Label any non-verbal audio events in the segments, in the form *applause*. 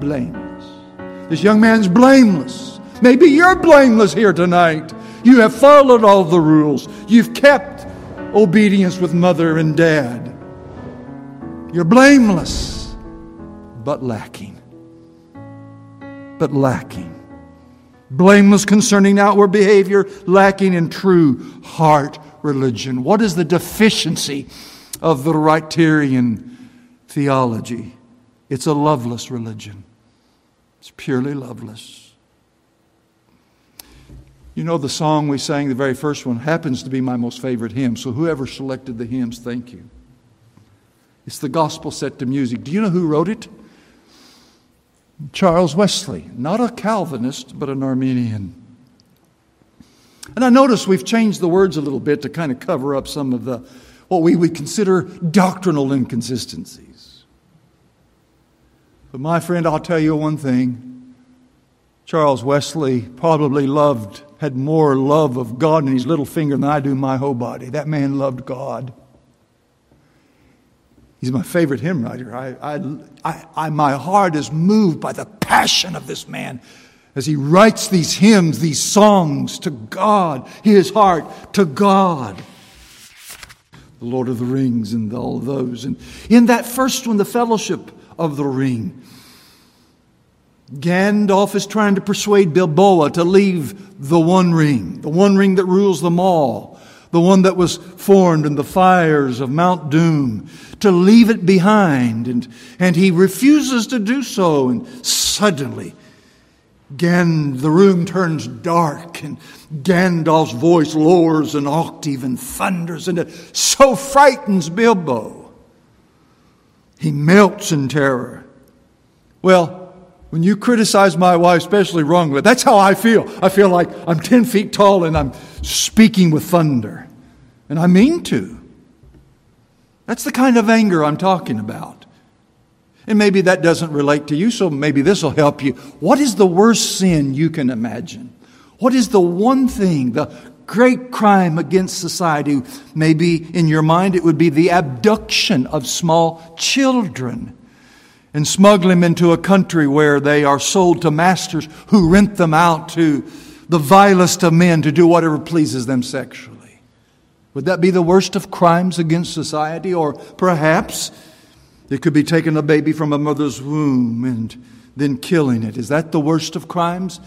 blameless. This young man's blameless. Maybe you're blameless here tonight. You have followed all the rules. You've kept obedience with mother and dad. You're blameless, but lacking. But lacking. Blameless concerning outward behavior, lacking in true heart religion. What is the deficiency of the Rightarian theology? It's a loveless religion. It's purely loveless. You know, the song we sang, the very first one, happens to be my most favorite hymn. So, whoever selected the hymns, thank you. It's the gospel set to music. Do you know who wrote it? Charles Wesley, not a Calvinist, but an Arminian. And I notice we've changed the words a little bit to kind of cover up some of the what we would consider doctrinal inconsistencies. But my friend, I'll tell you one thing. Charles Wesley probably loved had more love of God in his little finger than I do my whole body. That man loved God. He's my favorite hymn writer. I, I, I, my heart is moved by the passion of this man as he writes these hymns, these songs to God, his heart to God. The Lord of the Rings and all those. And in that first one, the fellowship of the ring, Gandalf is trying to persuade Bilbo to leave the one ring, the one ring that rules them all, the one that was formed in the fires of Mount Doom, to leave it behind. And, and he refuses to do so. And suddenly, Gan, the room turns dark, and Gandalf's voice lowers an octave and thunders, and it so frightens Bilbo. He melts in terror. Well, when you criticize my wife, especially wrongly, that's how I feel. I feel like I'm 10 feet tall and I'm speaking with thunder. And I mean to. That's the kind of anger I'm talking about. And maybe that doesn't relate to you, so maybe this will help you. What is the worst sin you can imagine? What is the one thing, the great crime against society? Maybe in your mind it would be the abduction of small children and smuggle them into a country where they are sold to masters who rent them out to the vilest of men to do whatever pleases them sexually. Would that be the worst of crimes against society? Or perhaps it could be taking a baby from a mother's womb and then killing it. Is that the worst of crimes?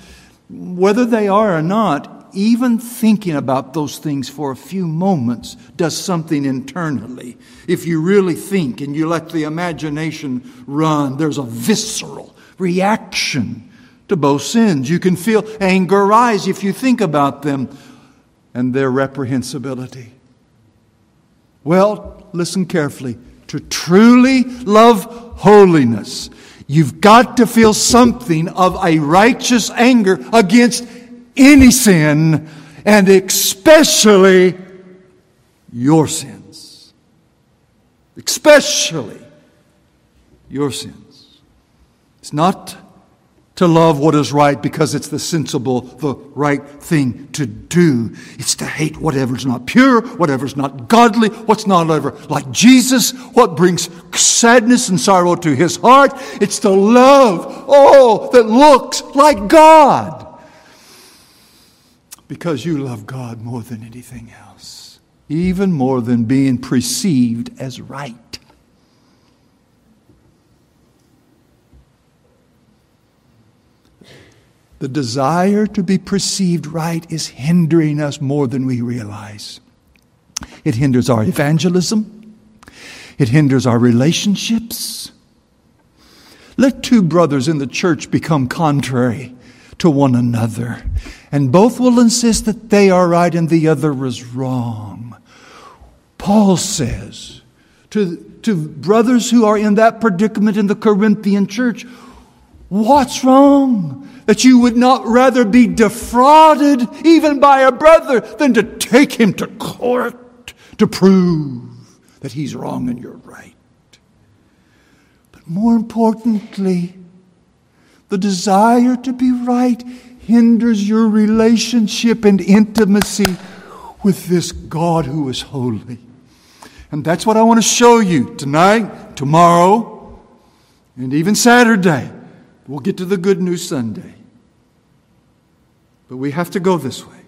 Whether they are or not, even thinking about those things for a few moments does something internally. If you really think and you let the imagination run, there's a visceral reaction to both sins. You can feel anger rise if you think about them and their reprehensibility. Well, listen carefully. To truly love holiness, you've got to feel something of a righteous anger against any sin, and especially your sins. Especially your sins. It's not to love what is right because it's the sensible, the right thing to do. It's to hate whatever's not pure, whatever's not godly, what's not ever like Jesus, what brings sadness and sorrow to his heart. It's to love all that looks like God because you love God more than anything else, even more than being perceived as right. The desire to be perceived right is hindering us more than we realize. It hinders our evangelism, it hinders our relationships. Let two brothers in the church become contrary to one another. And both will insist that they are right and the other is wrong. Paul says to, to brothers who are in that predicament in the Corinthian church, What's wrong? That you would not rather be defrauded even by a brother than to take him to court to prove that he's wrong and you're right. But more importantly, the desire to be right hinders your relationship and intimacy with this God who is holy. And that's what I want to show you tonight, tomorrow, and even Saturday. We'll get to the good news Sunday. But we have to go this way.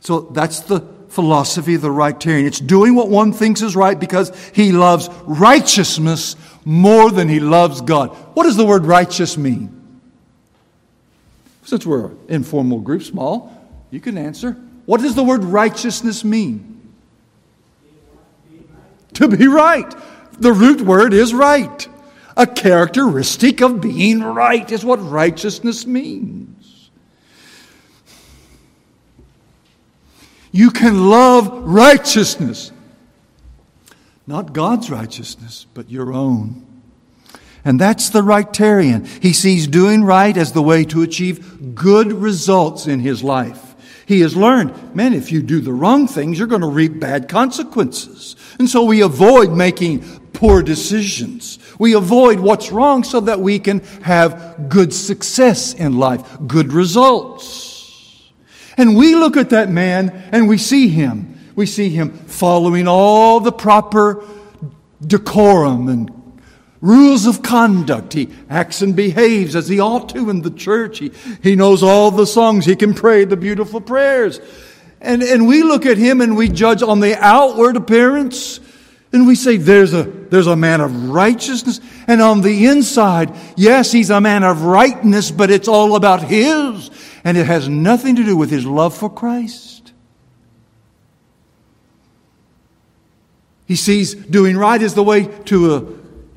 So that's the philosophy of the Rightarian. It's doing what one thinks is right because he loves righteousness more than he loves God. What does the word righteous mean? Since we're an informal group, small, you can answer. What does the word righteousness mean? To be right. The root word is right. A characteristic of being right is what righteousness means. You can love righteousness. Not God's righteousness, but your own. And that's the rightarian. He sees doing right as the way to achieve good results in his life. He has learned, man, if you do the wrong things, you're going to reap bad consequences. And so we avoid making poor decisions. We avoid what's wrong so that we can have good success in life, good results. And we look at that man and we see him. We see him following all the proper decorum and rules of conduct. He acts and behaves as he ought to in the church. He, he knows all the songs. He can pray the beautiful prayers. And, and we look at him and we judge on the outward appearance. And we say, there's a, there's a man of righteousness. And on the inside, yes, he's a man of rightness, but it's all about his. And it has nothing to do with his love for Christ. He sees doing right as the way to a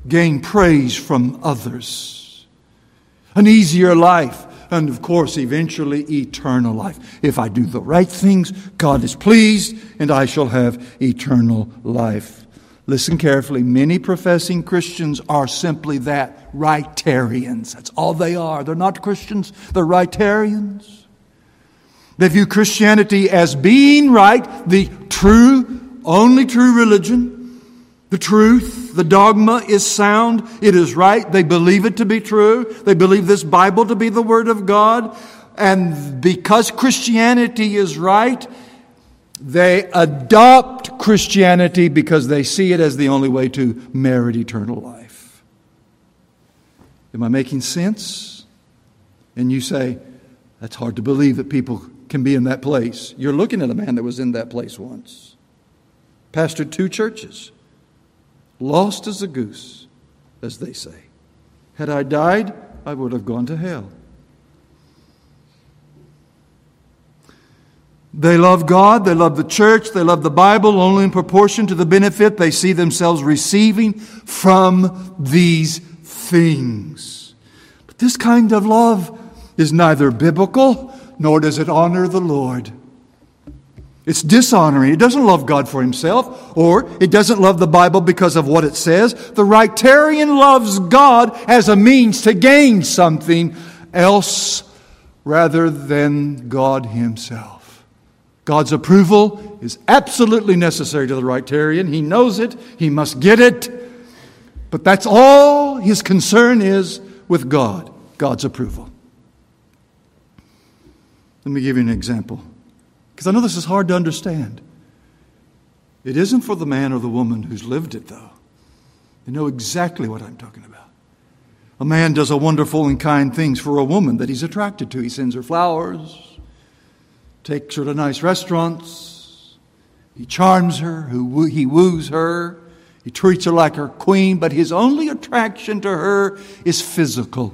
gain praise from others, an easier life, and of course, eventually eternal life. If I do the right things, God is pleased, and I shall have eternal life. Listen carefully. Many professing Christians are simply that rightarians. That's all they are. They're not Christians, they're rightarians. They view Christianity as being right, the true, only true religion the truth, the dogma is sound. It is right. They believe it to be true. They believe this Bible to be the Word of God. And because Christianity is right, they adopt Christianity because they see it as the only way to merit eternal life. Am I making sense? And you say, that's hard to believe that people can be in that place. You're looking at a man that was in that place once, pastored two churches lost as a goose, as they say. Had I died, I would have gone to hell. They love God, they love the church, they love the Bible only in proportion to the benefit they see themselves receiving from these things. But this kind of love is neither biblical nor does it honor the Lord. It's dishonoring. It doesn't love God for himself, or it doesn't love the Bible because of what it says. The Rightarian loves God as a means to gain something else rather than God himself. God's approval is absolutely necessary to the Rightarian. He knows it, he must get it. But that's all his concern is with God God's approval. Let me give you an example. Because I know this is hard to understand. It isn't for the man or the woman who's lived it, though. They know exactly what I'm talking about. A man does a wonderful and kind things for a woman that he's attracted to. He sends her flowers, takes her to nice restaurants, he charms her, he woos her, he treats her like her queen, but his only attraction to her is physical.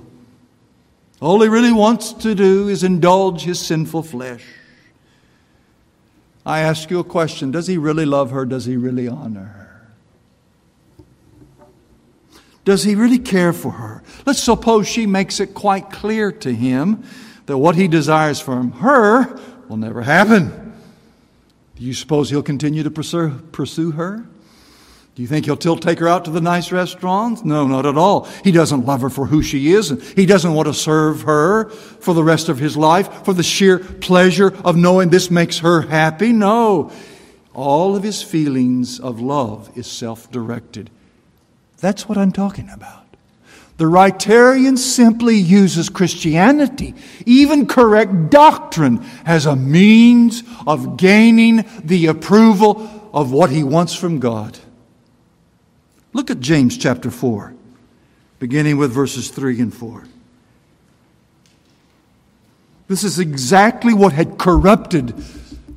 All he really wants to do is indulge his sinful flesh. I ask you a question Does he really love her? Does he really honor her? Does he really care for her? Let's suppose she makes it quite clear to him that what he desires from her will never happen. Do you suppose he'll continue to pursue, her? Do you think he'll still take her out to the nice restaurants? No, not at all. He doesn't love her for who she is. And he doesn't want to serve her for the rest of his life for the sheer pleasure of knowing this makes her happy. No. All of his feelings of love is self directed. That's what I'm talking about. The Rightarian simply uses Christianity, even correct doctrine, as a means of gaining the approval of what he wants from God. Look at James chapter 4, beginning with verses 3 and 4. This is exactly what had corrupted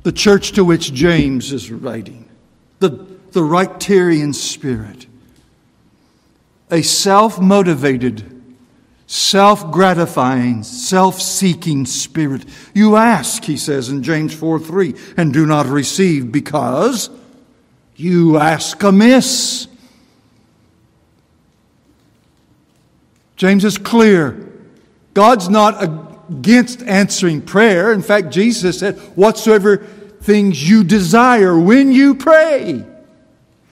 the church to which James is writing the, the Rightarian spirit. A self motivated, self gratifying, self seeking spirit. You ask, he says in James 4 3, and do not receive because you ask amiss. James is clear. God's not against answering prayer. In fact, Jesus said, Whatsoever things you desire when you pray,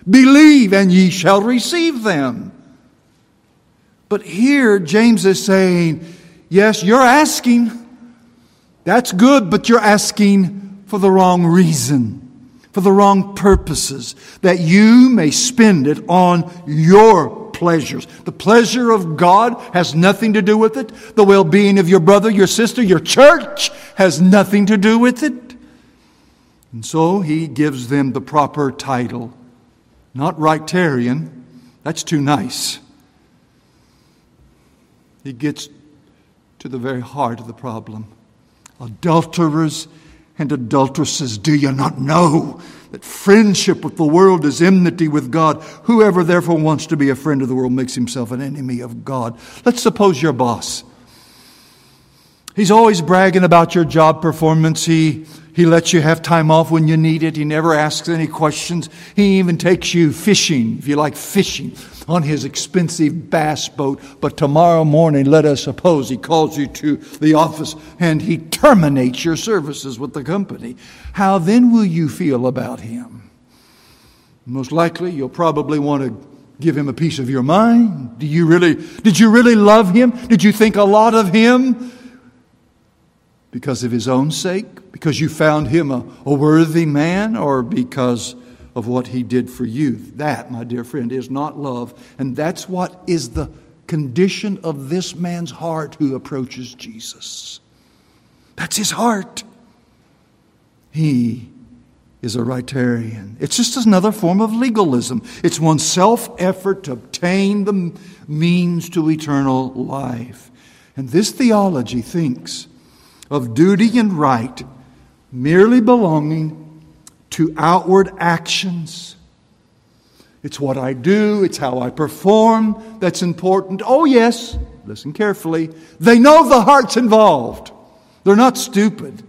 believe and ye shall receive them. But here, James is saying, Yes, you're asking. That's good, but you're asking for the wrong reason, for the wrong purposes, that you may spend it on your pleasures. The pleasure of God has nothing to do with it. The well being of your brother, your sister, your church has nothing to do with it. And so he gives them the proper title. Not Rightarian, that's too nice. He gets to the very heart of the problem. Adulterers and adulteresses, do you not know that friendship with the world is enmity with God. Whoever therefore wants to be a friend of the world makes himself an enemy of God. Let's suppose your boss. He's always bragging about your job performance. He, he lets you have time off when you need it. He never asks any questions. He even takes you fishing, if you like fishing, on his expensive bass boat. But tomorrow morning, let us suppose he calls you to the office and he terminates your services with the company. How then will you feel about him? Most likely, you'll probably want to give him a piece of your mind. Do you really, did you really love him? Did you think a lot of him? Because of his own sake? Because you found him a, a worthy man? Or because of what he did for you? That, my dear friend, is not love. And that's what is the condition of this man's heart who approaches Jesus. That's his heart. He is a Rightarian. It's just another form of legalism. It's one's self effort to obtain the means to eternal life. And this theology thinks of duty and right merely belonging to outward actions. It's what I do, it's how I perform that's important. Oh, yes, listen carefully. They know the heart's involved, they're not stupid.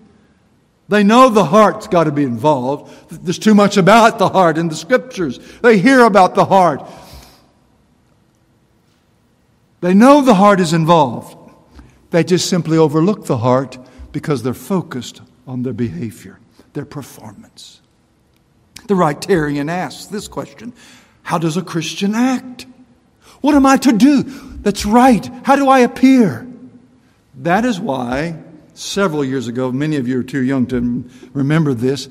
They know the heart's got to be involved. There's too much about the heart in the scriptures. They hear about the heart. They know the heart is involved. They just simply overlook the heart because they're focused on their behavior, their performance. The Rightarian asks this question How does a Christian act? What am I to do that's right? How do I appear? That is why, several years ago, many of you are too young to remember this,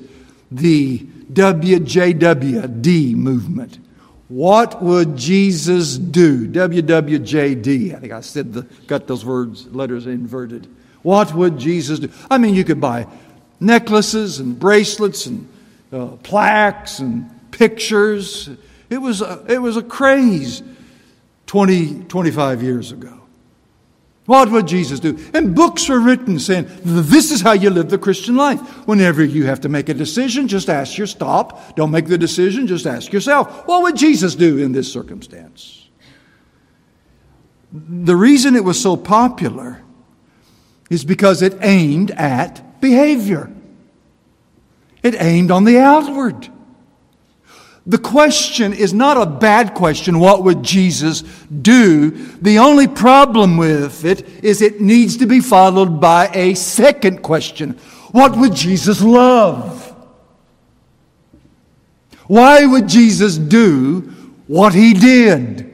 the WJWD movement. What would Jesus do? WWJD. I think I said the, got those words, letters inverted. What would Jesus do? I mean, you could buy necklaces and bracelets and uh, plaques and pictures. It was, a, it was a craze 20, 25 years ago. What would Jesus do? And books were written saying, this is how you live the Christian life. Whenever you have to make a decision, just ask your stop. Don't make the decision, just ask yourself, what would Jesus do in this circumstance? The reason it was so popular is because it aimed at behavior. It aimed on the outward. The question is not a bad question, what would Jesus do? The only problem with it is it needs to be followed by a second question What would Jesus love? Why would Jesus do what he did?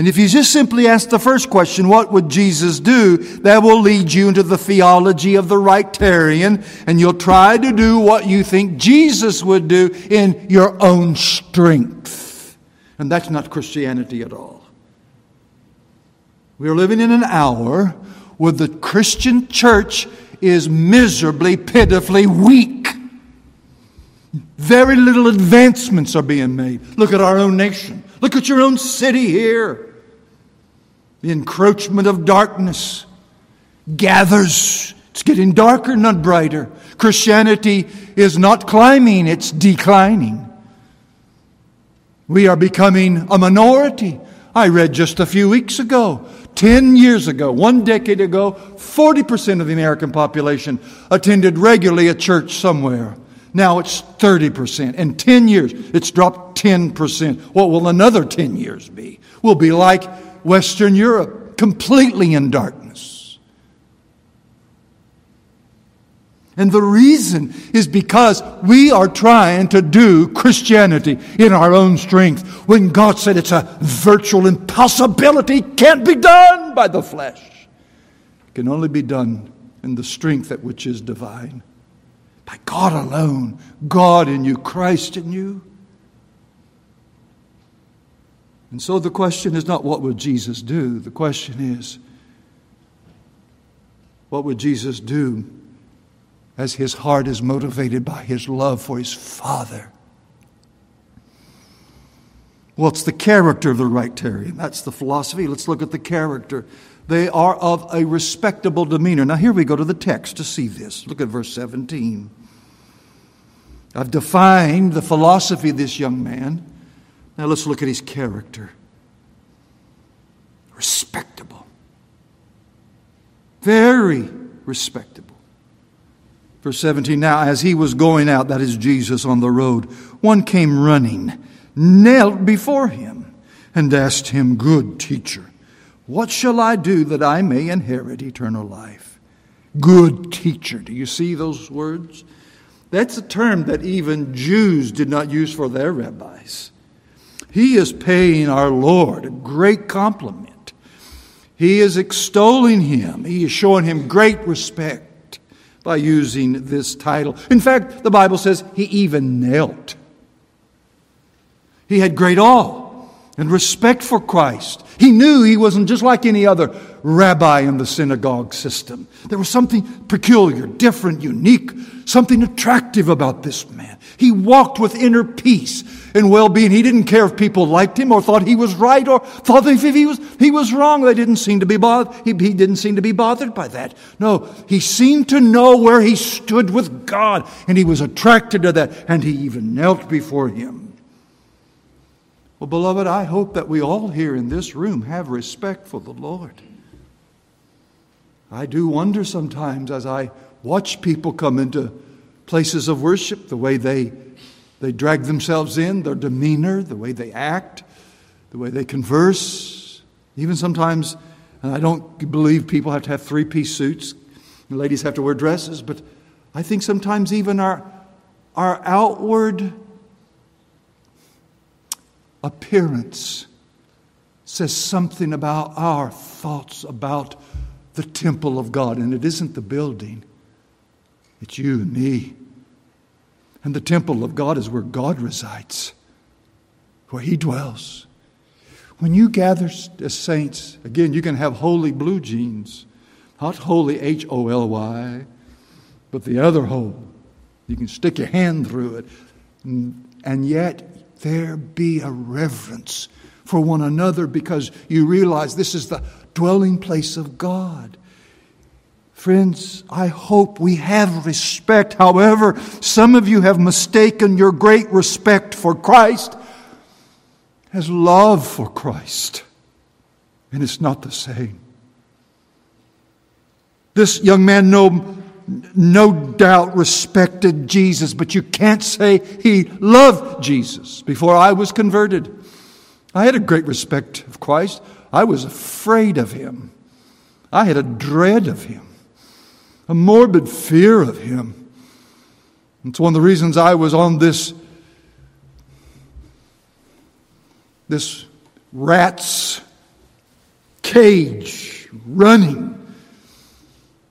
And if you just simply ask the first question, what would Jesus do? That will lead you into the theology of the Rightarian, and you'll try to do what you think Jesus would do in your own strength. And that's not Christianity at all. We are living in an hour where the Christian church is miserably, pitifully weak. Very little advancements are being made. Look at our own nation. Look at your own city here. The encroachment of darkness, gathers. It's getting darker, not brighter. Christianity is not climbing, it's declining. We are becoming a minority. I read just a few weeks ago, 10 years ago, one decade ago, 40% of the American population attended regularly a church somewhere. Now it's 30%. In 10 years, it's dropped 10%. What will another 10 years be? We'll be like Western Europe, completely in darkness. And the reason is because we are trying to do Christianity in our own strength when God said it's a virtual impossibility, can't be done by the flesh. It can only be done in the strength that which is divine. By God alone, God in you, Christ in you. And so the question is not what would Jesus do? The question is, what would Jesus do as his heart is motivated by his love for his Father. What's the character of the Rightarian? That's the philosophy. Let's look at the character. They are of a respectable demeanor. Now, here we go to the text to see this. Look at verse 17. I've defined the philosophy of this young man. Now, let's look at his character. Respectable. Very respectable. Verse 17 Now, as he was going out, that is Jesus on the road, one came running, knelt before him, and asked him, Good teacher, what shall I do that I may inherit eternal life? Good teacher. Do you see those words? That's a term that even Jews did not use for their rabbis. He is paying our Lord a great compliment. He is extolling him. He is showing him great respect by using this title. In fact, the Bible says he even knelt. He had great awe and respect for Christ. He knew he wasn't just like any other rabbi in the synagogue system. There was something peculiar, different, unique, something attractive about this man. He walked with inner peace and well being. He didn't care if people liked him or thought he was right or thought if he was, he was wrong. They didn't seem to be bothered. He, he didn't seem to be bothered by that. No, he seemed to know where he stood with God and he was attracted to that and he even knelt before him. Well, beloved, I hope that we all here in this room have respect for the Lord. I do wonder sometimes as I watch people come into places of worship, the way they they drag themselves in, their demeanor, the way they act, the way they converse. Even sometimes, and I don't believe people have to have three piece suits, ladies have to wear dresses, but I think sometimes even our, our outward appearance says something about our thoughts about the temple of God. And it isn't the building, it's you and me. And the temple of God is where God resides, where He dwells. When you gather as uh, saints, again, you can have holy blue jeans, not holy H O L Y, but the other hole. You can stick your hand through it. And yet, there be a reverence for one another because you realize this is the dwelling place of God. Friends, I hope we have respect. However, some of you have mistaken your great respect for Christ as love for Christ. And it's not the same. This young man, no, no doubt, respected Jesus, but you can't say he loved Jesus. Before I was converted, I had a great respect of Christ. I was afraid of him, I had a dread of him a morbid fear of him. It's one of the reasons I was on this, this rat's cage, running,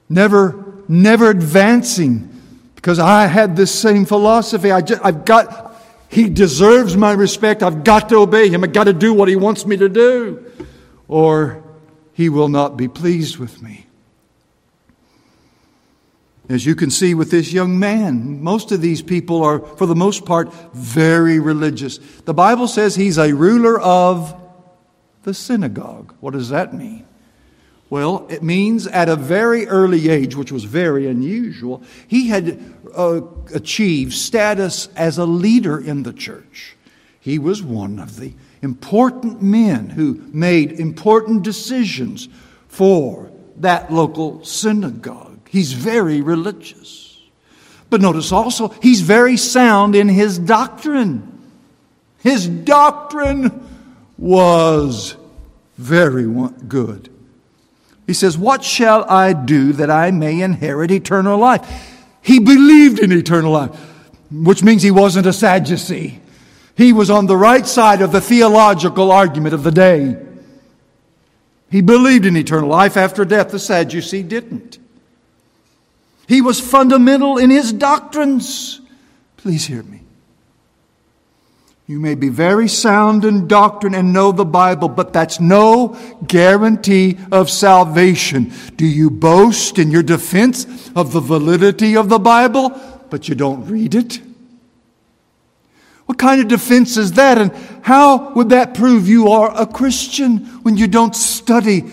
never, never advancing, because I had this same philosophy. I just, I've got, he deserves my respect. I've got to obey him. I've got to do what he wants me to do, or he will not be pleased with me. As you can see with this young man, most of these people are, for the most part, very religious. The Bible says he's a ruler of the synagogue. What does that mean? Well, it means at a very early age, which was very unusual, he had uh, achieved status as a leader in the church. He was one of the important men who made important decisions for that local synagogue. He's very religious. But notice also, he's very sound in his doctrine. His doctrine was very good. He says, What shall I do that I may inherit eternal life? He believed in eternal life, which means he wasn't a Sadducee. He was on the right side of the theological argument of the day. He believed in eternal life after death. The Sadducee didn't. He was fundamental in his doctrines. Please hear me. You may be very sound in doctrine and know the Bible, but that's no guarantee of salvation. Do you boast in your defense of the validity of the Bible, but you don't read it? What kind of defense is that? And how would that prove you are a Christian when you don't study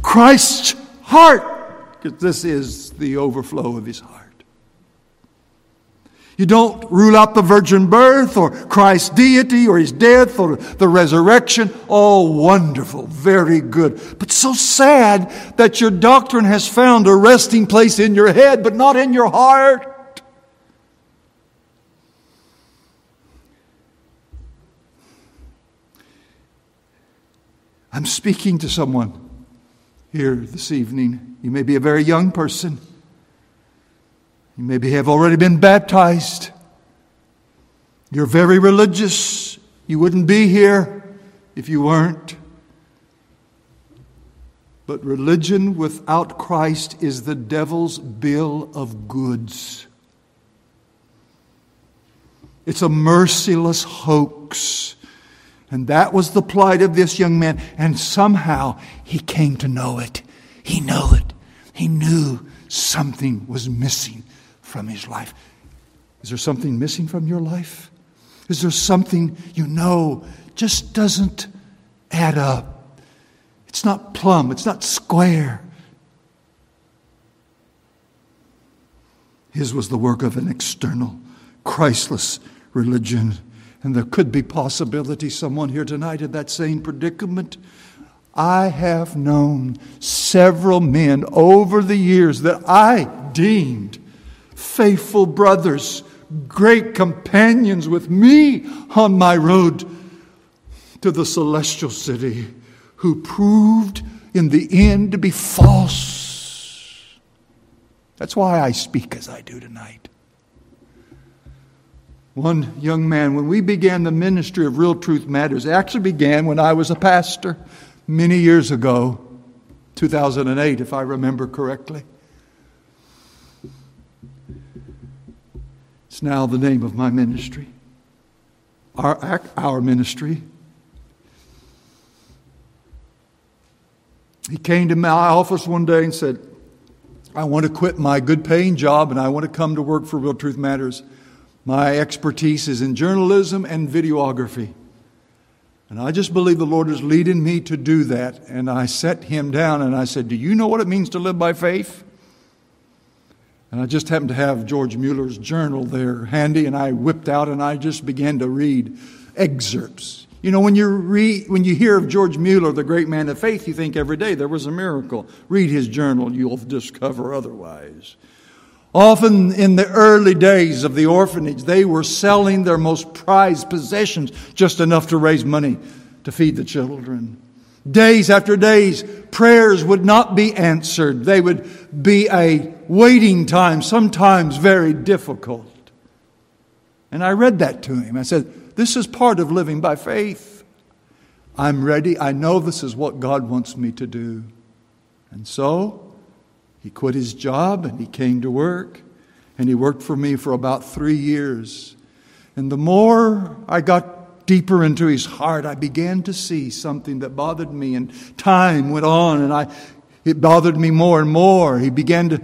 Christ's heart? Because this is the overflow of his heart. You don't rule out the virgin birth or Christ's deity or his death or the resurrection. All wonderful, very good. But so sad that your doctrine has found a resting place in your head, but not in your heart. I'm speaking to someone here this evening. You may be a very young person. You maybe have already been baptized. You're very religious. You wouldn't be here if you weren't. But religion without Christ is the devil's bill of goods. It's a merciless hoax. And that was the plight of this young man. And somehow he came to know it. He knew it. He knew something was missing from his life. Is there something missing from your life? Is there something you know just doesn't add up? It's not plumb, it's not square. His was the work of an external, Christless religion. And there could be possibility someone here tonight in that same predicament. I have known several men over the years that I deemed faithful brothers, great companions with me on my road to the celestial city, who proved in the end to be false. That's why I speak as I do tonight. One young man, when we began the ministry of Real Truth Matters, it actually began when I was a pastor many years ago, 2008, if I remember correctly. It's now the name of my ministry, our, our ministry. He came to my office one day and said, I want to quit my good paying job and I want to come to work for Real Truth Matters. My expertise is in journalism and videography. And I just believe the Lord is leading me to do that. And I set him down and I said, Do you know what it means to live by faith? And I just happened to have George Mueller's journal there handy, and I whipped out and I just began to read excerpts. You know, when you, read, when you hear of George Mueller, the great man of faith, you think every day there was a miracle. Read his journal, you'll discover otherwise. Often in the early days of the orphanage, they were selling their most prized possessions just enough to raise money to feed the children. Days after days, prayers would not be answered. They would be a waiting time, sometimes very difficult. And I read that to him. I said, This is part of living by faith. I'm ready. I know this is what God wants me to do. And so he quit his job and he came to work. And he worked for me for about three years. And the more I got deeper into his heart, I began to see something that bothered me, and time went on, and I, it bothered me more and more. He began to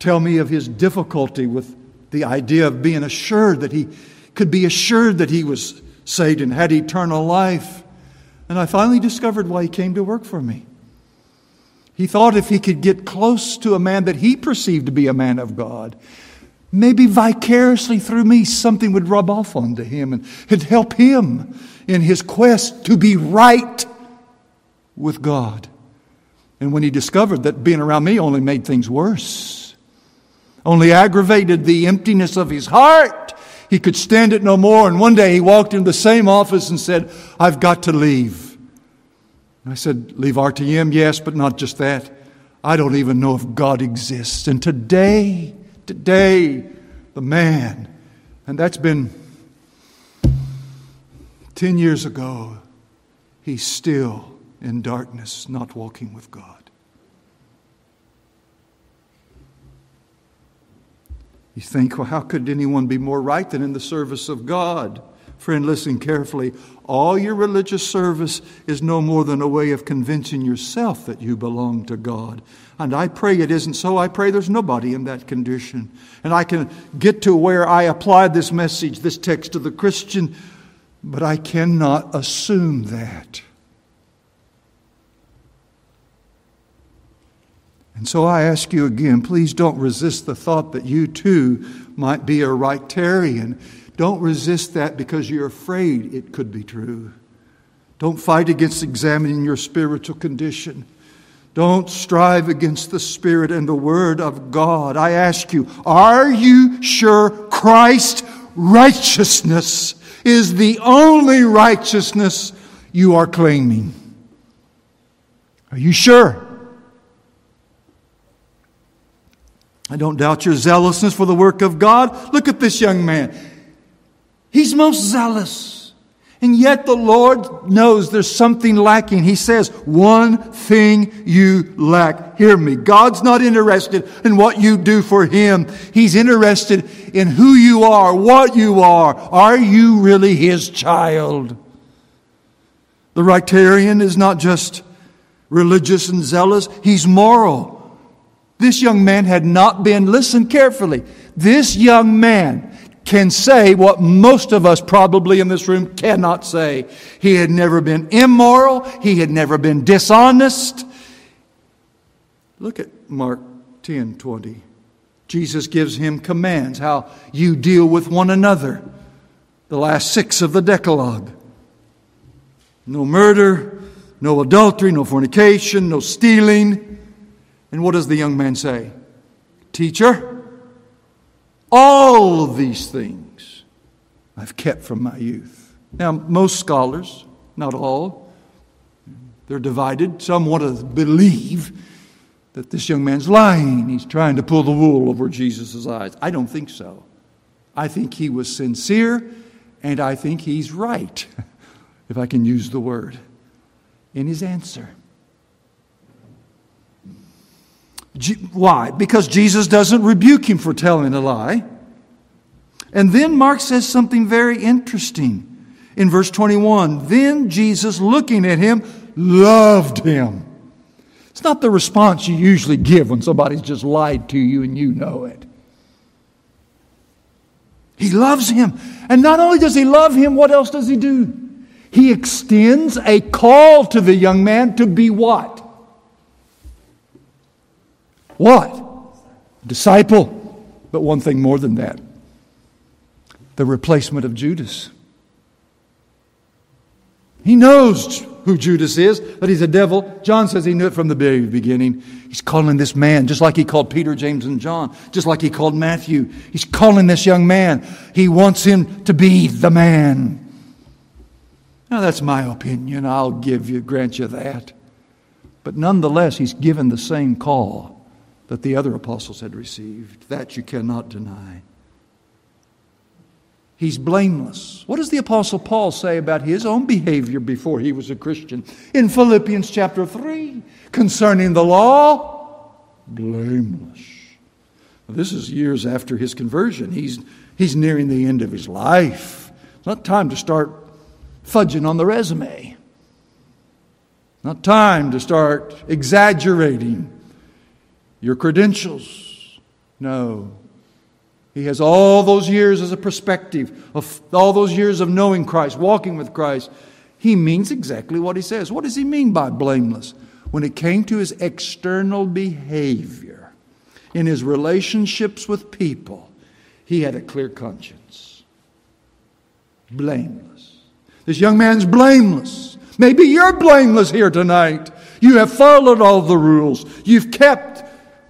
tell me of his difficulty with the idea of being assured that he could be assured that he was saved and had eternal life. And I finally discovered why he came to work for me. He thought if he could get close to a man that he perceived to be a man of God, maybe vicariously through me, something would rub off onto him and it'd help him in his quest to be right with God. And when he discovered that being around me only made things worse, only aggravated the emptiness of his heart, he could stand it no more. And one day he walked into the same office and said, I've got to leave. I said, Leave RTM? Yes, but not just that. I don't even know if God exists. And today, today, the man, and that's been 10 years ago, he's still in darkness, not walking with God. You think, well, how could anyone be more right than in the service of God? Friend, listen carefully. All your religious service is no more than a way of convincing yourself that you belong to God. And I pray it isn't so. I pray there's nobody in that condition. And I can get to where I apply this message, this text to the Christian, but I cannot assume that. And so I ask you again, please don't resist the thought that you too might be a rightarian don't resist that because you're afraid it could be true. Don't fight against examining your spiritual condition. Don't strive against the Spirit and the Word of God. I ask you, are you sure Christ's righteousness is the only righteousness you are claiming? Are you sure? I don't doubt your zealousness for the work of God. Look at this young man. He's most zealous. And yet the Lord knows there's something lacking. He says, one thing you lack. Hear me. God's not interested in what you do for Him. He's interested in who you are, what you are. Are you really His child? The Rightarian is not just religious and zealous, he's moral. This young man had not been, listen carefully, this young man can say what most of us probably in this room cannot say. He had never been immoral, he had never been dishonest. Look at Mark 10 20. Jesus gives him commands how you deal with one another. The last six of the Decalogue no murder, no adultery, no fornication, no stealing. And what does the young man say? Teacher, all of these things I've kept from my youth. Now, most scholars, not all, they're divided. Some want to believe that this young man's lying. He's trying to pull the wool over Jesus' eyes. I don't think so. I think he was sincere, and I think he's right, *laughs* if I can use the word, in his answer. Why? Because Jesus doesn't rebuke him for telling a lie. And then Mark says something very interesting in verse 21. Then Jesus, looking at him, loved him. It's not the response you usually give when somebody's just lied to you and you know it. He loves him. And not only does he love him, what else does he do? He extends a call to the young man to be what? What? Disciple. But one thing more than that the replacement of Judas. He knows who Judas is, that he's a devil. John says he knew it from the very beginning. He's calling this man, just like he called Peter, James, and John, just like he called Matthew. He's calling this young man. He wants him to be the man. Now, that's my opinion. I'll give you, grant you that. But nonetheless, he's given the same call that the other apostles had received. That you cannot deny. He's blameless. What does the Apostle Paul say about his own behavior before he was a Christian? In Philippians chapter 3, concerning the law, blameless. This is years after his conversion. He's, he's nearing the end of his life. It's not time to start fudging on the resume. Not time to start exaggerating your credentials. No. He has all those years as a perspective of all those years of knowing Christ, walking with Christ. He means exactly what he says. What does he mean by blameless? when it came to his external behavior, in his relationships with people, he had a clear conscience. Blameless. This young man's blameless. Maybe you're blameless here tonight. You have followed all the rules. You've kept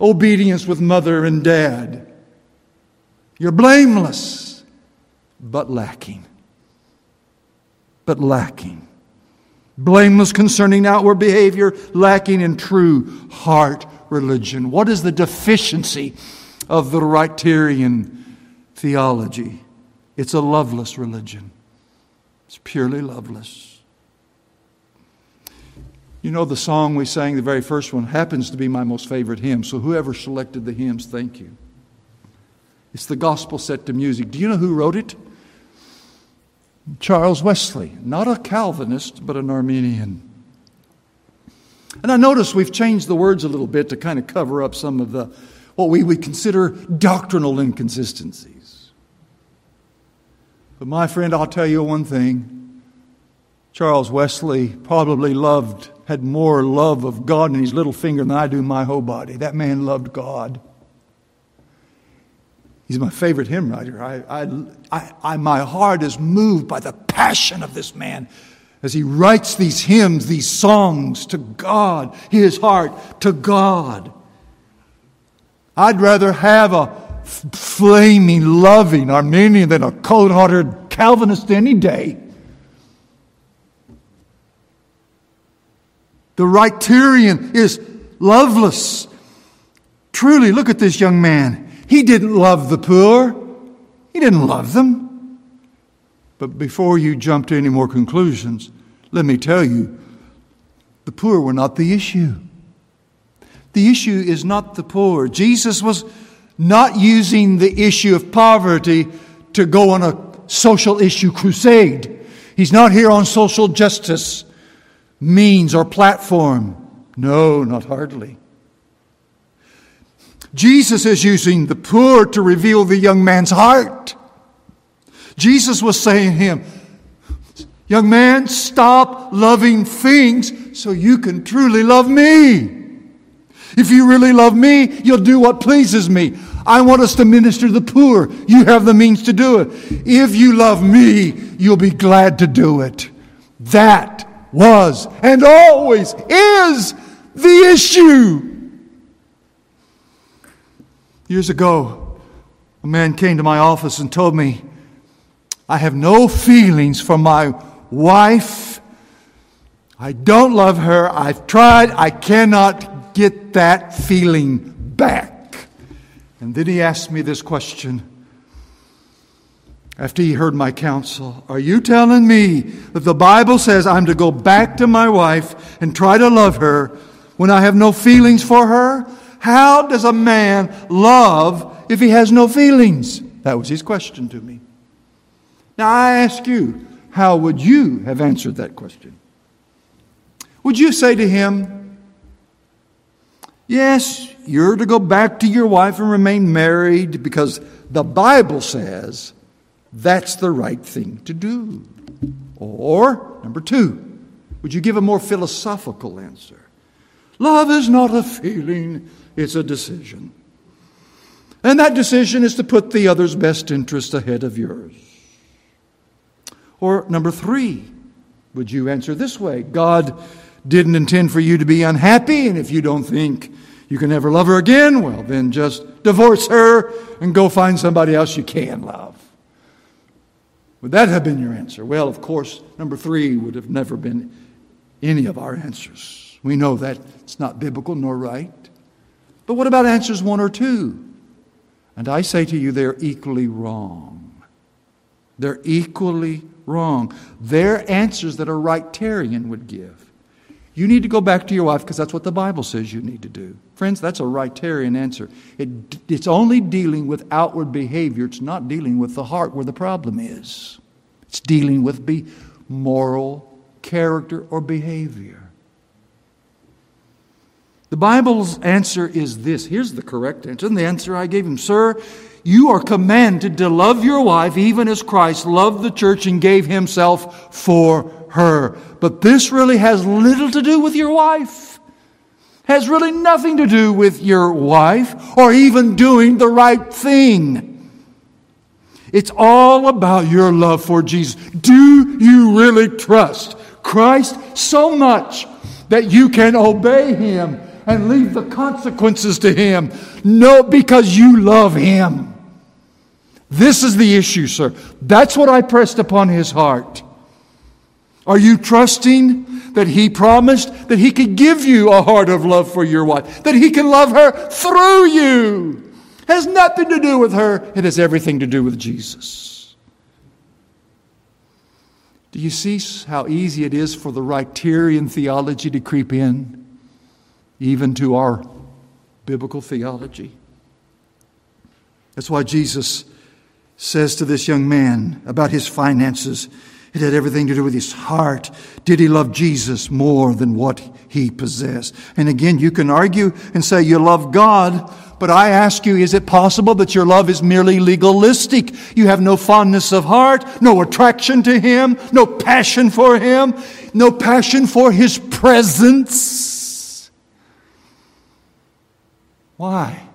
obedience with mother and dad. You're blameless, but lacking. But lacking. Blameless concerning outward behavior, lacking in true heart religion. What is the deficiency of the Rightarian theology? It's a loveless religion. It's purely loveless. You know, the song we sang, the very first one, happens to be my most favorite hymn. So, whoever selected the hymns, thank you. It's the gospel set to music. Do you know who wrote it? Charles Wesley, not a Calvinist, but an Arminian. And I notice we've changed the words a little bit to kind of cover up some of the what we would consider doctrinal inconsistencies. But my friend, I'll tell you one thing. Charles Wesley probably loved had more love of God in his little finger than I do my whole body. That man loved God. He's my favorite hymn writer. I, I, I, my heart is moved by the passion of this man as he writes these hymns, these songs to God, his heart to God. I'd rather have a flaming, loving Arminian than a cold hearted Calvinist any day. The Rightarian is loveless. Truly, look at this young man. He didn't love the poor, he didn't love them. But before you jump to any more conclusions, let me tell you the poor were not the issue. The issue is not the poor. Jesus was not using the issue of poverty to go on a social issue crusade. He's not here on social justice means or platform. No, not hardly. Jesus is using the poor to reveal the young man's heart. Jesus was saying to him, Young man, stop loving things so you can truly love me. If you really love me, you'll do what pleases me. I want us to minister to the poor. You have the means to do it. If you love me, you'll be glad to do it. That was, and always is the issue. Years ago, a man came to my office and told me, I have no feelings for my wife. I don't love her. I've tried. I cannot get that feeling back. And then he asked me this question after he heard my counsel. Are you telling me that the Bible says I'm to go back to my wife and try to love her when I have no feelings for her? How does a man love if he has no feelings? That was his question to me. Now I ask you, how would you have answered that question? Would you say to him, Yes, you're to go back to your wife and remain married because the Bible says that's the right thing to do. Or, number two, would you give a more philosophical answer? Love is not a feeling, it's a decision. And that decision is to put the other's best interest ahead of yours. Or number three, would you answer this way? God didn't intend for you to be unhappy, and if you don't think you can ever love her again, well, then just divorce her and go find somebody else you can love. Would that have been your answer? Well, of course, number three would have never been any of our answers. We know that it's not biblical nor right. But what about answers one or two? And I say to you, they're equally wrong. They're equally wrong. They're answers that a Rightarian would give. You need to go back to your wife because that's what the Bible says you need to do. Friends, that's a Rightarian answer. It, it's only dealing with outward behavior, it's not dealing with the heart where the problem is. It's dealing with be moral character or behavior. The Bible's answer is this. Here's the correct answer. And the answer I gave him, Sir, you are commanded to love your wife even as Christ loved the church and gave himself for her. But this really has little to do with your wife. has really nothing to do with your wife or even doing the right thing. It's all about your love for Jesus. Do you really trust Christ so much that you can obey Him and leave the consequences to Him? No, because you love Him. This is the issue, sir. That's what I pressed upon His heart. Are you trusting that He promised that He could give you a heart of love for your wife, that He can love her through you? has nothing to do with her, it has everything to do with Jesus. Do you see how easy it is for the Rightarian theology to creep in, even to our biblical theology? That's why Jesus says to this young man about his finances, it had everything to do with his heart. Did he love Jesus more than what he possessed? And again, you can argue and say you love God, but I ask you, is it possible that your love is merely legalistic? You have no fondness of heart, no attraction to Him, no passion for Him, no passion for His presence. Why?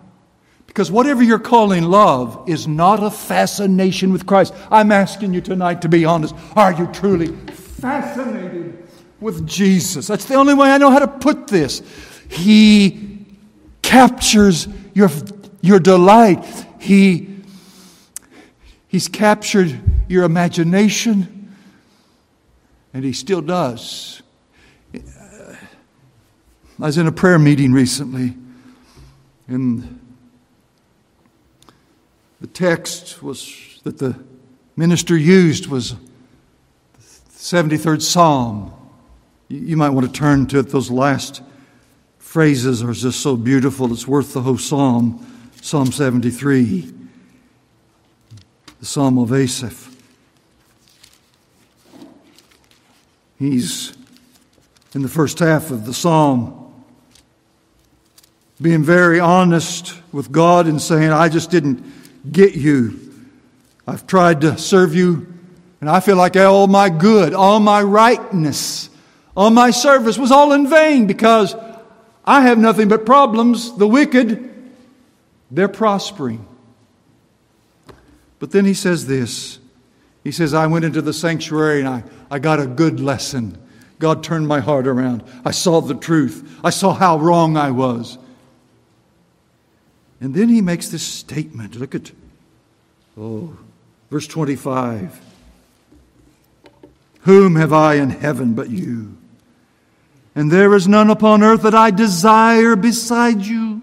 Because whatever you're calling love is not a fascination with Christ. I'm asking you tonight to be honest. Are you truly fascinated with Jesus? That's the only way I know how to put this. He captures your, your delight. He, he's captured your imagination, and He still does. I was in a prayer meeting recently, and the text was that the minister used was the 73rd Psalm. You might want to turn to it, those last phrases are just so beautiful, it's worth the whole psalm. Psalm 73, the Psalm of Asaph. He's in the first half of the psalm being very honest with God and saying, I just didn't get you. I've tried to serve you, and I feel like all my good, all my rightness, all my service was all in vain because I have nothing but problems. The wicked, they're prospering. But then he says this He says, I went into the sanctuary and I, I got a good lesson. God turned my heart around. I saw the truth, I saw how wrong I was. And then he makes this statement. Look at, oh, verse 25. Whom have I in heaven but you? and there is none upon earth that I desire beside you.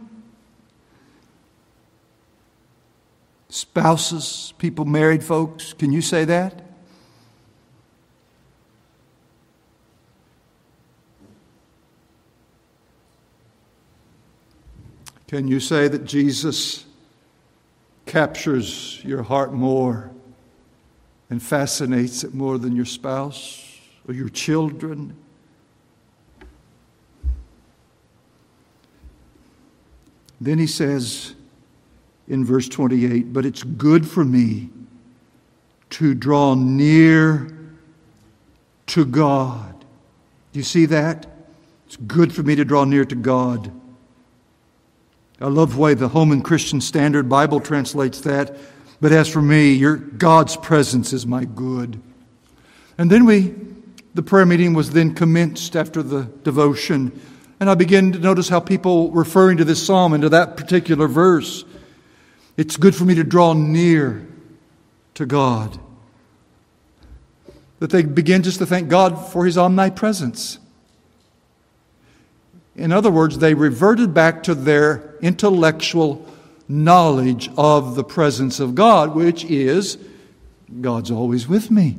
Spouses, people, married folks, can you say that? Can you say that Jesus captures your heart more and fascinates it more than your spouse or your children? Then he says in verse 28 But it's good for me to draw near to God. Do you see that? It's good for me to draw near to God. I love the way the Holman Christian Standard Bible translates that. But as for me, your God's presence is my good. And then we, the prayer meeting was then commenced after the devotion. And I begin to notice how people referring to this psalm and to that particular verse. It's good for me to draw near to God. That they begin just to thank God for his omnipresence. In other words, they reverted back to their intellectual knowledge of the presence of God, which is God's always with me,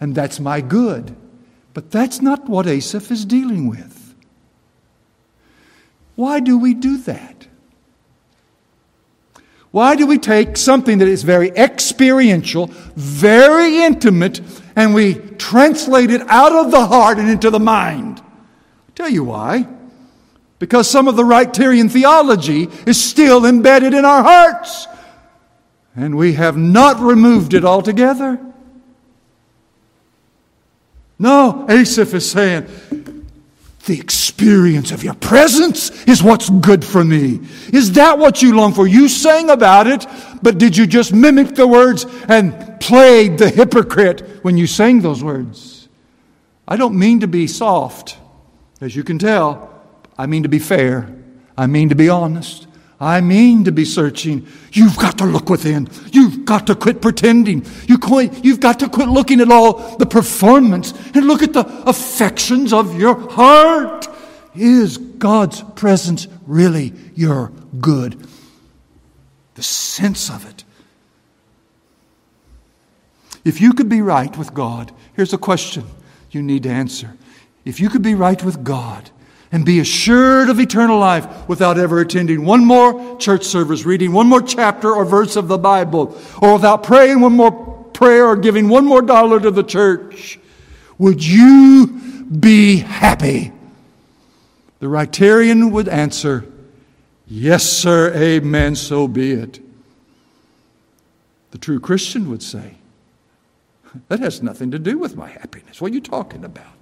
and that's my good. But that's not what Asaph is dealing with. Why do we do that? Why do we take something that is very experiential, very intimate, and we translate it out of the heart and into the mind? I'll tell you why. Because some of the Rightarian theology is still embedded in our hearts, and we have not removed it altogether. No, Asaph is saying, The experience of your presence is what's good for me. Is that what you long for? You sang about it, but did you just mimic the words and played the hypocrite when you sang those words? I don't mean to be soft, as you can tell. I mean to be fair. I mean to be honest. I mean to be searching. You've got to look within. You've got to quit pretending. You have got to quit looking at all the performance and look at the affections of your heart. Is God's presence really your good? The sense of it. If you could be right with God, here's a question you need to answer. If you could be right with God, and be assured of eternal life without ever attending one more church service, reading one more chapter or verse of the Bible, or without praying one more prayer or giving one more dollar to the church. Would you be happy? The Rightarian would answer, Yes, sir, amen, so be it. The true Christian would say, That has nothing to do with my happiness. What are you talking about?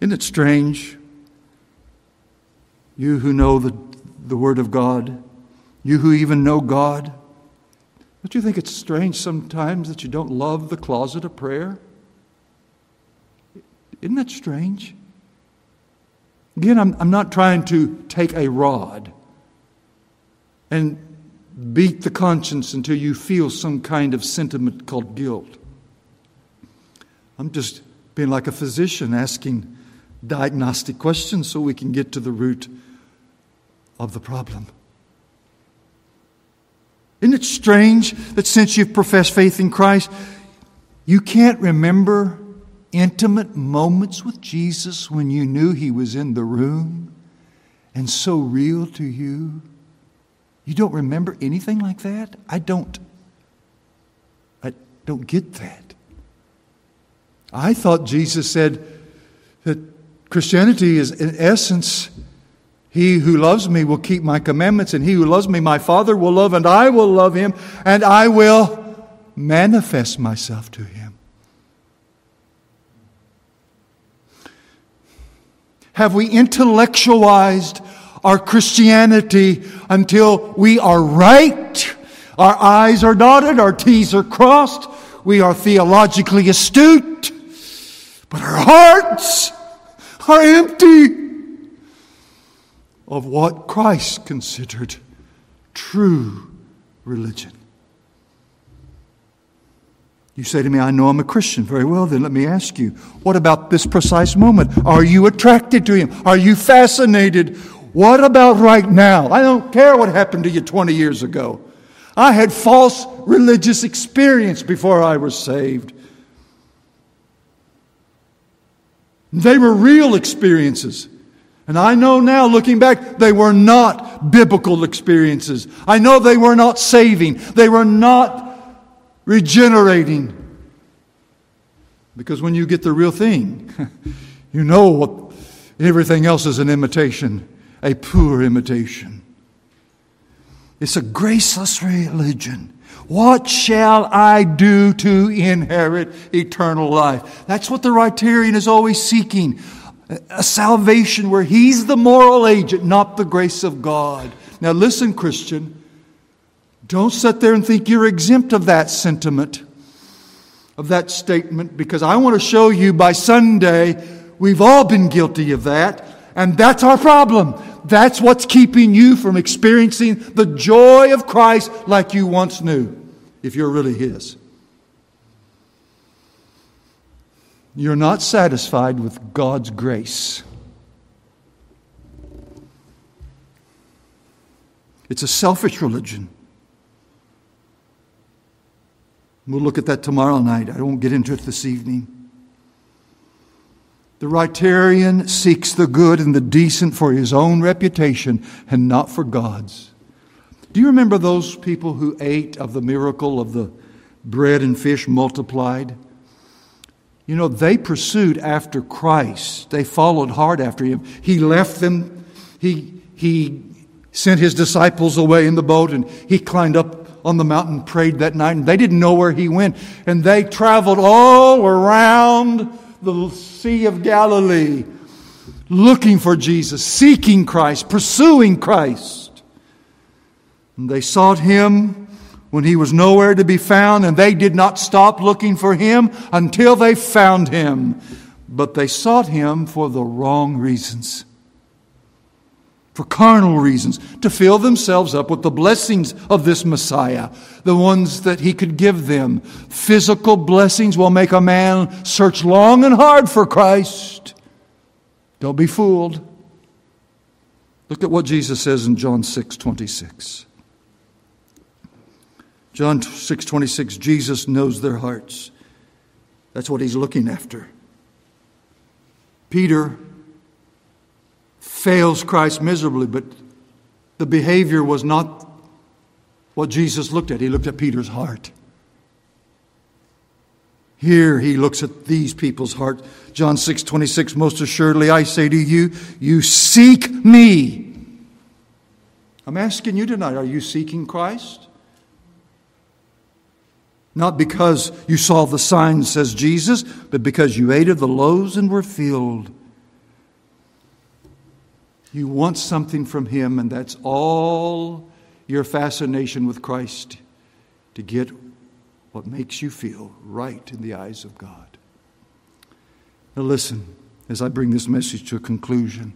Isn't it strange? You who know the, the Word of God, you who even know God, don't you think it's strange sometimes that you don't love the closet of prayer? Isn't that strange? Again, I'm, I'm not trying to take a rod and beat the conscience until you feel some kind of sentiment called guilt. I'm just being like a physician asking diagnostic questions so we can get to the root of the problem. Isn't it strange that since you've professed faith in Christ, you can't remember intimate moments with Jesus when you knew He was in the room and so real to you? You don't remember anything like that? I don't. I don't get that. I thought Jesus said that Christianity is, in essence, he who loves me will keep my commandments, and he who loves me, my Father will love, and I will love him, and I will manifest myself to him. Have we intellectualized our Christianity until we are right? Our I's are dotted, our T's are crossed, we are theologically astute, but our hearts are empty of what Christ considered true religion. You say to me, I know I'm a Christian. Very well, then let me ask you, what about this precise moment? Are you attracted to Him? Are you fascinated? What about right now? I don't care what happened to you 20 years ago. I had false religious experience before I was saved. They were real experiences. And I know now, looking back, they were not biblical experiences. I know they were not saving. They were not regenerating. Because when you get the real thing, *laughs* you know what everything else is an imitation, a poor imitation. It's a graceless religion. What shall I do to inherit eternal life? That's what the Rightarian is always seeking a salvation where he's the moral agent, not the grace of God. Now, listen, Christian, don't sit there and think you're exempt of that sentiment, of that statement, because I want to show you by Sunday we've all been guilty of that, and that's our problem. That's what's keeping you from experiencing the joy of Christ like you once knew if you're really His. You're not satisfied with God's grace. It's a selfish religion. We'll look at that tomorrow night. I won't get into it this evening. The Rightarian seeks the good and the decent for his own reputation and not for God's. Do you remember those people who ate of the miracle of the bread and fish multiplied? You know, they pursued after Christ. They followed hard after him. He left them. He, he sent his disciples away in the boat and he climbed up on the mountain prayed that night, and they didn't know where he went. And they traveled all around the Sea of Galilee looking for Jesus, seeking Christ, pursuing Christ. And they sought him when he was nowhere to be found, and they did not stop looking for him until they found him. But they sought him for the wrong reasons. For carnal reasons, to fill themselves up with the blessings of this Messiah, the ones that he could give them. Physical blessings will make a man search long and hard for Christ. Don't be fooled. Look at what Jesus says in John 6 26. John 6 26, Jesus knows their hearts. That's what he's looking after. Peter fails Christ miserably, but the behavior was not what Jesus looked at. He looked at Peter's heart. Here he looks at these people's heart. John 6 26, most assuredly I say to you, you seek me. I'm asking you tonight, are you seeking Christ? Not because you saw the sign says Jesus, but because you ate of the loaves and were filled. You want something from Him, and that's all your fascination with Christ to get what makes you feel right in the eyes of God. Now, listen as I bring this message to a conclusion.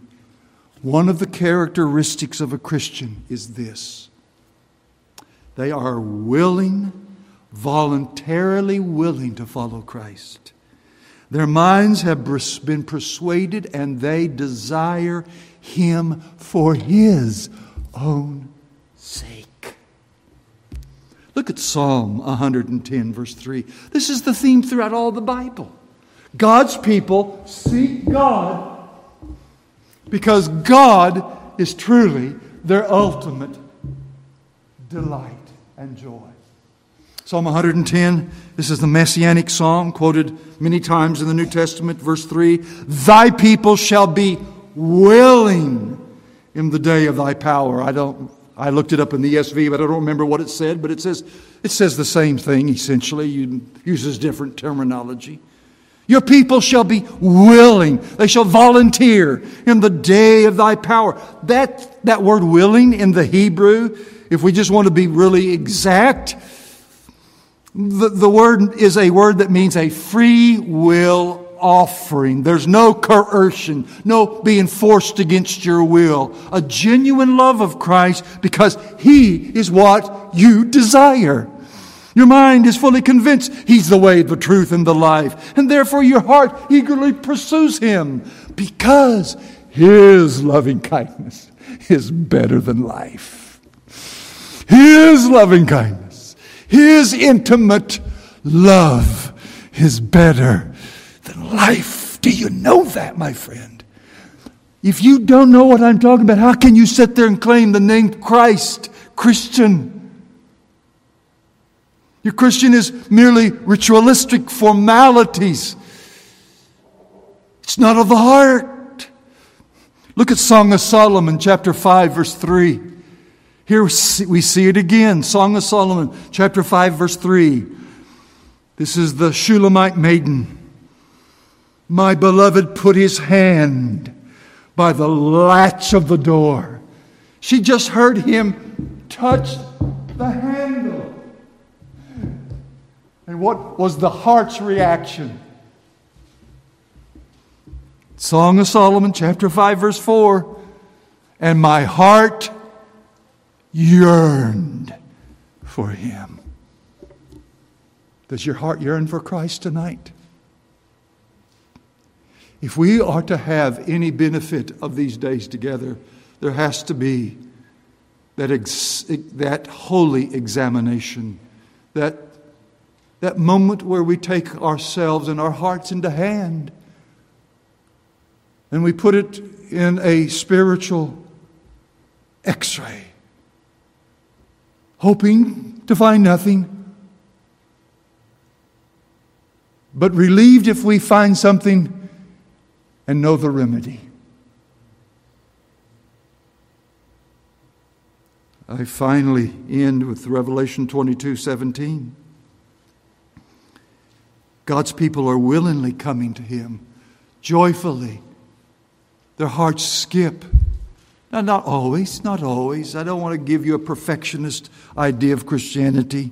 One of the characteristics of a Christian is this they are willing, voluntarily willing to follow Christ. Their minds have been persuaded and they desire Him for His own sake. Look at Psalm 110, verse 3. This is the theme throughout all the Bible. God's people seek God because God is truly their ultimate delight and joy. Psalm 110, this is the messianic psalm quoted many times in the New Testament, verse 3 Thy people shall be willing in the day of thy power. I don't I looked it up in the ESV, but I don't remember what it said, but it says, it says the same thing essentially. It uses different terminology. Your people shall be willing. They shall volunteer in the day of thy power. That, that word willing in the Hebrew, if we just want to be really exact, the, the word is a word that means a free will offering. There's no coercion, no being forced against your will. A genuine love of Christ because He is what you desire. Your mind is fully convinced He's the way, the truth, and the life. And therefore your heart eagerly pursues Him because His loving kindness is better than life. His loving kindness, His intimate love is better than life. Do you know that, my friend? If you don't know what I'm talking about, how can you sit there and claim the name Christ, Christian? Your Christian is merely ritualistic formalities. It's not of the heart. Look at Song of Solomon, chapter 5, verse 3. Here we see it again. Song of Solomon, chapter 5, verse 3. This is the Shulamite maiden my beloved put his hand by the latch of the door. She just heard him touch the handle. And what was the heart's reaction? Song of Solomon, chapter 5, verse 4. And my heart yearned for him. Does your heart yearn for Christ tonight? If we are to have any benefit of these days together, there has to be that, ex- that holy examination, that, that moment where we take ourselves and our hearts into hand and we put it in a spiritual x ray, hoping to find nothing, but relieved if we find something and know the remedy. I finally end with Revelation 22 17. God's people are willingly coming to Him, joyfully. Their hearts skip. Now, not always, not always. I don't want to give you a perfectionist idea of Christianity.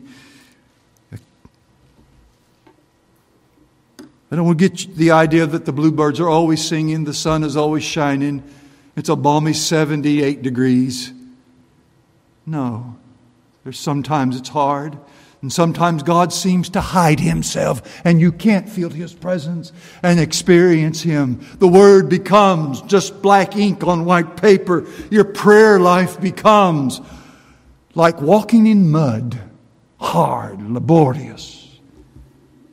I don't want to get the idea that the bluebirds are always singing, the sun is always shining, it's a balmy 78 degrees. No. There's sometimes it's hard, and sometimes God seems to hide himself, and you can't feel his presence and experience him. The word becomes just black ink on white paper. Your prayer life becomes like walking in mud, hard, laborious.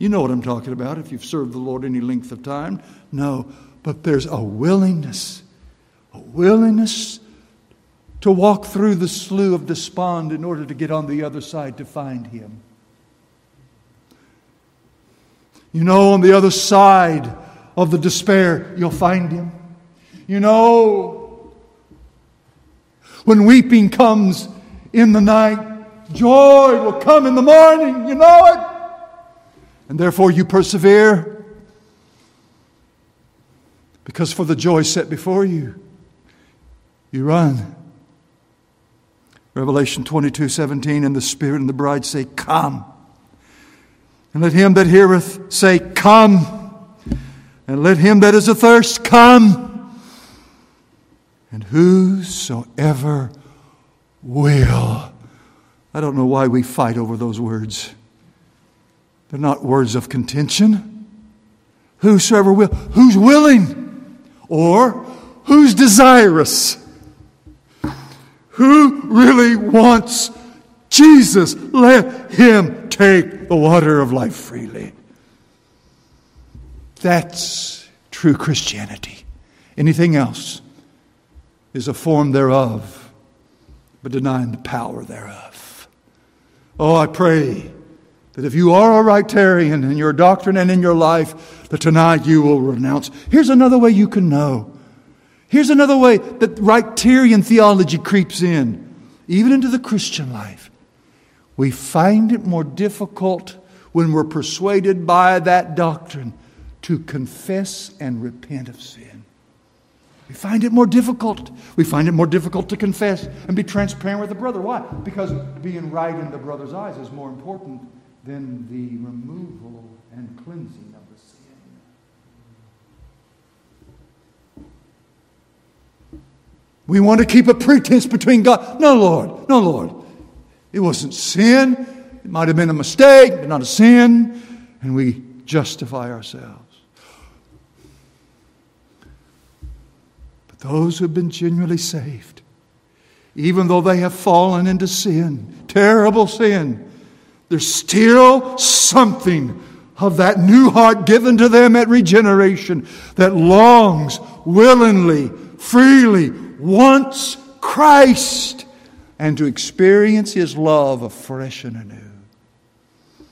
You know what I'm talking about if you've served the Lord any length of time. No, but there's a willingness, a willingness to walk through the slough of despond in order to get on the other side to find Him. You know, on the other side of the despair, you'll find Him. You know, when weeping comes in the night, joy will come in the morning. You know it and therefore you persevere because for the joy set before you, you run. Revelation 22 17, and the Spirit and the bride say, Come. And let him that heareth say, Come. And let him that is athirst come. And whosoever will. I don't know why we fight over those words. They're not words of contention. Whosoever will, who's willing, or who's desirous, who really wants Jesus, let him take the water of life freely. That's true Christianity. Anything else is a form thereof, but denying the power thereof. Oh, I pray that if you are a Rightarian in your doctrine and in your life, that tonight you will renounce. Here's another way you can know. Here's another way that Rightarian theology creeps in, even into the Christian life. We find it more difficult when we're persuaded by that doctrine to confess and repent of sin. We find it more difficult. We find it more difficult to confess and be transparent with a brother. Why? Because being right in the brother's eyes is more important than the removal and cleansing of the sin. We want to keep a pretense between God. No, Lord. No, Lord. It wasn't sin. It might have been a mistake, but not a sin. And we justify ourselves. But those who have been genuinely saved, even though they have fallen into sin, terrible sin, there's still something of that new heart given to them at regeneration that longs willingly, freely, wants Christ and to experience His love afresh and anew.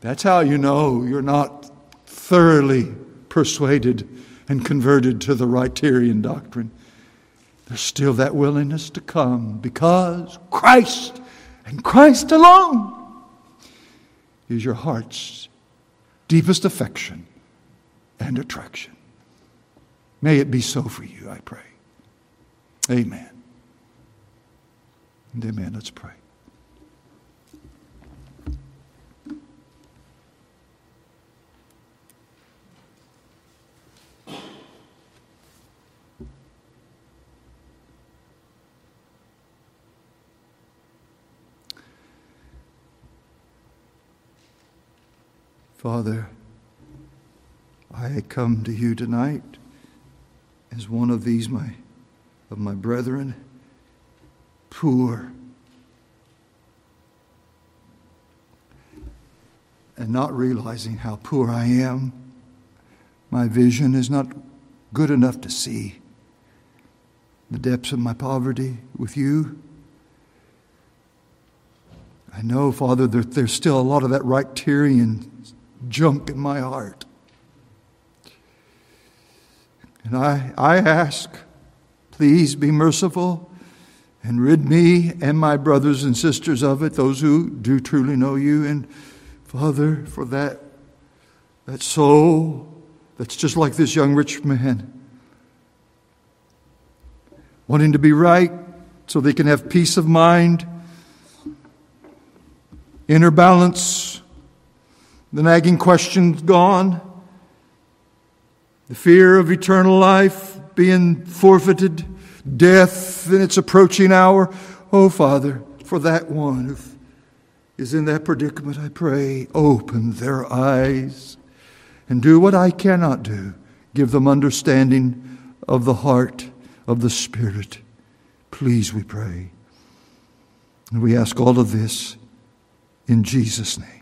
That's how you know you're not thoroughly persuaded and converted to the Rightarian doctrine. There's still that willingness to come because Christ and Christ alone is your heart's deepest affection and attraction. May it be so for you, I pray. Amen. And amen. Let's pray. Father, I come to you tonight as one of these my of my brethren, poor and not realizing how poor I am. My vision is not good enough to see the depths of my poverty with you. I know, Father, that there's still a lot of that Rightarian junk in my heart. And I, I ask, please be merciful and rid me and my brothers and sisters of it, those who do truly know you. And Father, for that, that soul that's just like this young rich man, wanting to be right so they can have peace of mind, inner balance, the nagging questions gone, the fear of eternal life being forfeited, death in its approaching hour. Oh, Father, for that one who is in that predicament, I pray, open their eyes and do what I cannot do. Give them understanding of the heart of the Spirit. Please, we pray. And we ask all of this in Jesus' name.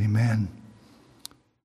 Amen.